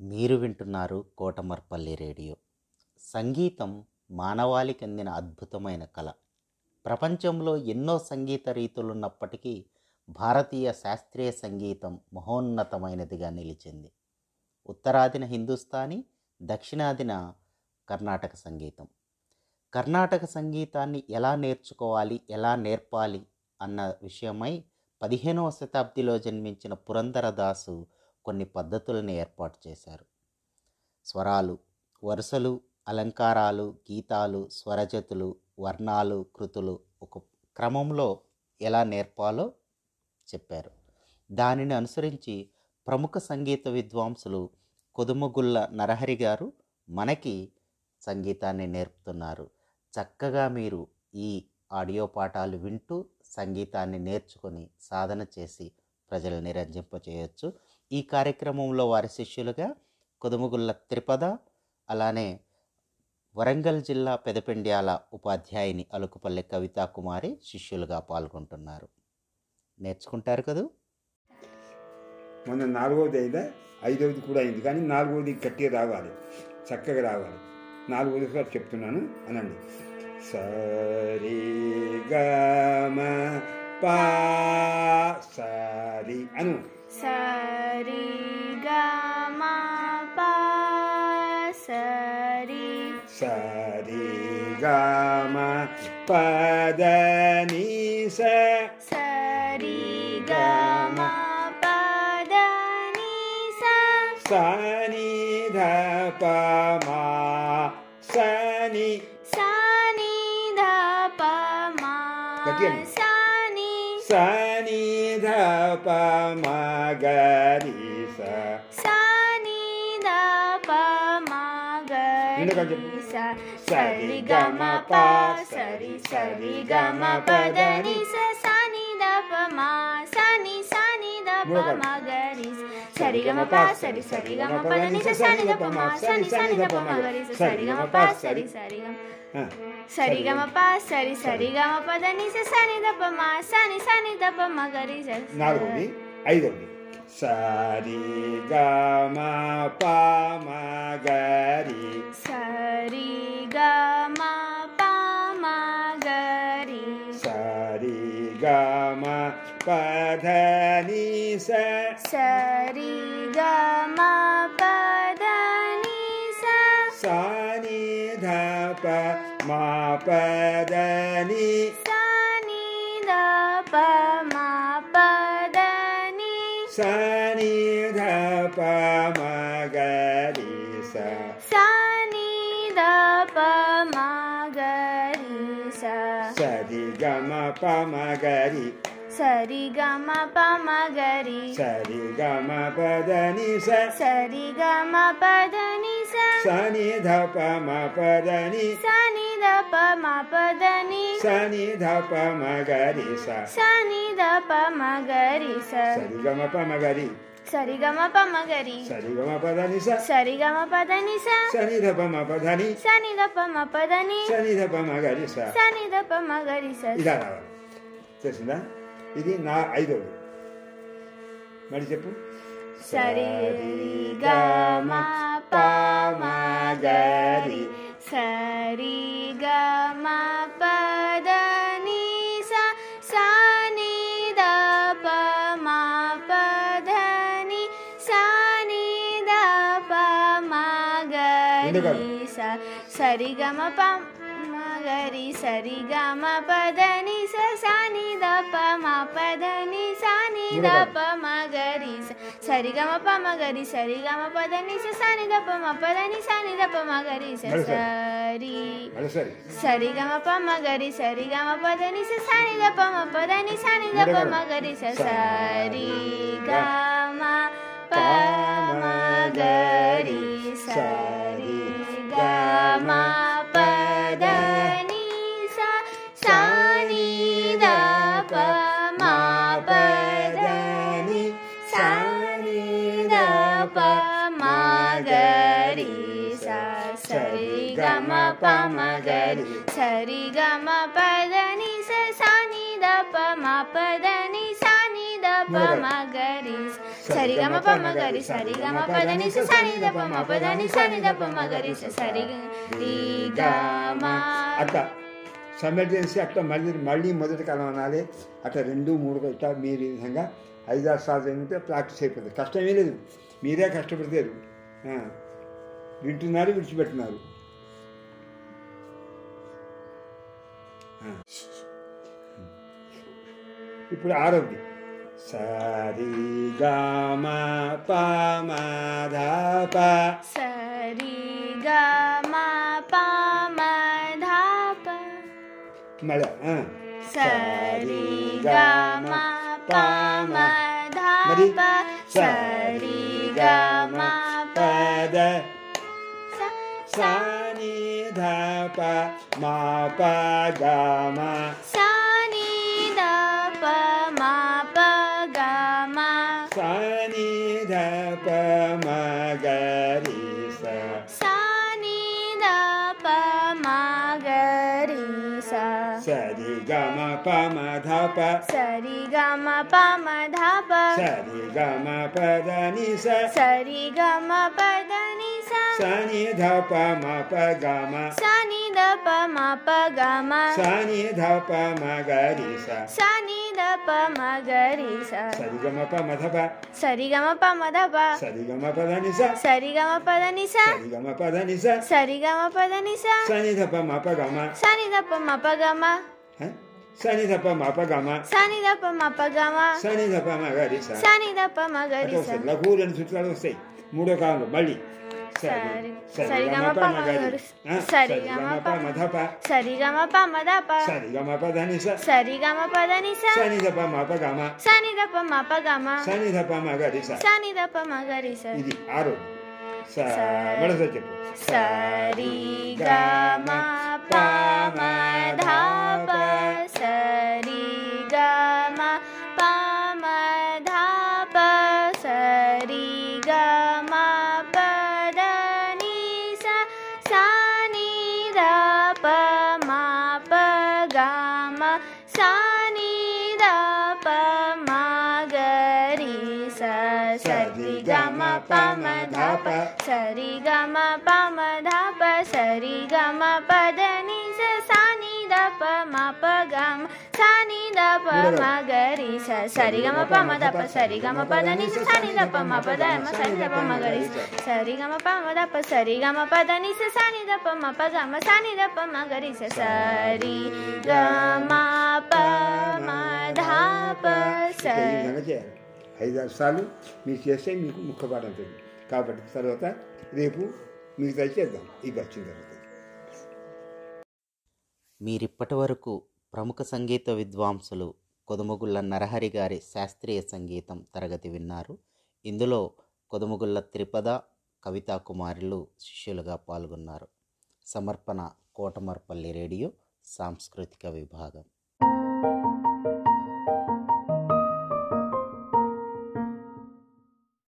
మీరు వింటున్నారు కోటమర్పల్లి రేడియో. సంగీతం మానవాళికి అందిన అద్భుతమైన కళ. ప్రపంచంలో ఎన్నో సంగీత రీతులున్నప్పటికీ భారతీయ శాస్త్రీయ సంగీతం మహోన్నతమైనదిగా నిలిచింది. ఉత్తరాదిన హిందుస్థానీ దక్షిణాదిన కర్ణాటక సంగీతం. కర్ణాటక సంగీతాన్ని ఎలా నేర్చుకోవాలి ఎలా నేర్పాలి అన్న విషయమై పదిహేనవ శతాబ్దిలో జన్మించిన పురంధరదాసు కొన్ని పద్ధతులను ఏర్పాటు చేశారు. స్వరాలు వరుసలు అలంకారాలు గీతాలు స్వరజతులు వర్ణాలు కృతులు ఒక క్రమంలో ఎలా నేర్పాలో చెప్పారు. దానిని అనుసరించి ప్రముఖ సంగీత విద్వాంసులు కొదుమగుళ్ళ నరహరి గారు మనకి సంగీతాన్ని నేర్పుతున్నారు. చక్కగా మీరు ఈ ఆడియో పాఠాలు వింటూ సంగీతాన్ని నేర్చుకొని సాధన చేసి ప్రజల్ని రంజింపచేయవచ్చు ఈ కార్యక్రమంలో వారి శిష్యులుగా కొదుముగుళ్ళ త్రిపద అలానే వరంగల్ జిల్లా పెదపెండ్యాల ఉపాధ్యాయుని అలుకుపల్లె కవితా కుమారి శిష్యులుగా పాల్గొంటున్నారు. నేర్చుకుంటారు కదూ? మొన్న నాలుగవది అయిందా ఐదవది కూడా అయింది కానీ నాలుగవది గట్టిగా రావాలి చక్కగా రావాలి. నాలుగవది కూడా చెప్తున్నాను అనండి. సరి గమ పా సరి అను. Sari Gama Pa Sari Sari Gama Pa Da Ni Sa Sari Gama Pa Da Ni Sa Sa Ni Da Pa Ma Sa Ni Sa Ni Da Pa Ma Sa Ni Sa Ni ध मा गरि सनि ध मा Giza सरि ग म पा सनि सलि ग म ग सनि द पमा सनि सनि दरि స సా ని ధ ప మా సా ని సా ని ధ ప మా గరి స సరి గమ ప సరి సరి గమ ఆ, సరి గమ ప సరి సరి గమ పద ని స సా ని ధ ప మా సా ని సా ని ధ ప మా గరి స నాలుగవది ఐదవది సరి గ गम पधनि स। सरि गम ग पदानि सनि ध मा पदानि सनि ध पा पदानि सनि ध पा गनि सा। पामागरि। सरि गी सरि गी सरि गनि सा सनि धनि सनि మ పద ని స సరి గ మ పద ని స సని ధ ప మ పద ని సా ని ధ ప మ పద ని సని ధ ప మ గరి స సా ని ధ ప మ గరి స సరి గ మ ప మ గరి సరి గ మ ప మ గరి సరి గ మ పద ని స సరి గ మ పద ని స సని ధ ప మ పద ని సా ని ధ ప మ పద ని సని ధ ప మ గరి స సా ని ధ ప మ గరి స ఇలా రావాలి తెలిసిందా ఇది నా ఐదవది మరి చెప్పు సరి గ మ ప మ గరి సరి గరి స సరి గ మ ప మ గరి సరి గ మ పద ని స సా ని ధ ప మ పద ని సా ని ధ ప మ గరి స సరి గ మ ప మ గరి సరి గ మ పద ని స సా ని ధ ప మ పద ని సా ని ధ ప మ గరి స మరి సరి. సరి మరి సరి సరి గ మ ప మ గరి సరి గ మ పద ని స సా ని ధ ప మ పద ని సా ని ధ ప మ గరి స సరి గ మ ప మ గరి సరి గ మ ప మ గరి సరి గ మ పద ని స సా ని ధ ప మ పద ని సా ని ధ ప మ గరి సరి గమ పమ గరి సరి గమ పదని స సని ద పమ పదని సని ద పమ గరి సరి రి గమ అట్లా సమెర్జెన్సీ అట్లా మళ్ళీ మళ్ళీ మొదటి కాలం అనాలి అట్లా రెండు మూడు ఇట్లా మీరు ఈ విధంగా ఐదారు సార్లు చదివితే ప్రాక్టీస్ అయిపోతుంది కష్టమే లేదు మీరే కష్టపడతారు ఆ. వింటున్నారు విడిచిపెట్టున్నారు ఆ. ఇప్పుడు ఆరోగ్య సరి గమ పమ ధ ప. సరి గమ పమ ధ ప. మళ్ళీ. సరి గమ పమ ధ మరి ప. సరి గమ పద sani da pa ma pa ga ma sani da pa ma pa ga ma sani da pa ma ga ri sa sani da pa ma ga ri sa sa ri ga ma pa ma dha pa sa ri ga ma pa ma dha pa sa ri ga ma pa da ni sa sa ri ga ma pa da Sani dha pa ma pa ga ma. Sani dha pa ma pa ga ma. Sani dha pa ma ga ri sa. Sani dha pa ma ga ri sa. Sari ga ma pa ma dha pa. Sari ga ma pa ma dha pa. Sari ga ma pa dha ni sa. Sari ga ma pa dha ni sa. Sari ga ma pa dha ni sa. Sari ga ma pa dha ni sa. Sani dha pa ma pa ga ma. Sani dha pa ma pa ga ma. Huh? Sani da pa ma pa ga ma. Sani da pa ma pa ga ma. Sani da pa ma ga ri sa. Sani da pa ma ga ri sa. Lagu dan sutra lo sei. Mudah kalau balik. గ మ మ ప ప మ మ గ గ రి రి ఆ, సరి సరి గ గ మ మ ప ప మ ధ ప సరి గ మ ప మ ధ ప సరి గ మ ప ధ ని స సరి గ మ ప ద ని స సాని ధ ప మ ప గ మ సాని ద ప మ ప గ మ సాని ధ ప మ గ రి స సాని ద ప మ గ రి స ఇది ఆరో స సరి- మరొక చెప్పు సరి గ சரி கம பம தப சரி கம பம தப சரி கம பத நிச சானி தப மப கம் சானி தப மகரி ச சரி கம பம தப சரி கம பத நிச சானி தப மப தர்ம சரி தப மகரி சரி கம பம தப சரி கம பத நிச சானி தப மப கம் சானி தப மகரி ச சரி கம பம தப சரி ఐదు ద ఐదారు సార్లు మీరు చేస్తే మీకు ముఖపాఠం కాబట్టి తర్వాత రేపు మీకు చేద్దాం. ఇక వచ్చిన తర్వాత. మీరిప్పటి వరకు ప్రముఖ సంగీత విద్వాంసులు కొదుమగుళ్ళ నరహరి గారి శాస్త్రీయ సంగీతం తరగతి విన్నారు. ఇందులో కొదుమగుళ్ళ త్రిపద కవితా కుమారులు శిష్యులుగా పాల్గొన్నారు. సమర్పణ కోటమర్పల్లి రేడియో సాంస్కృతిక విభాగం.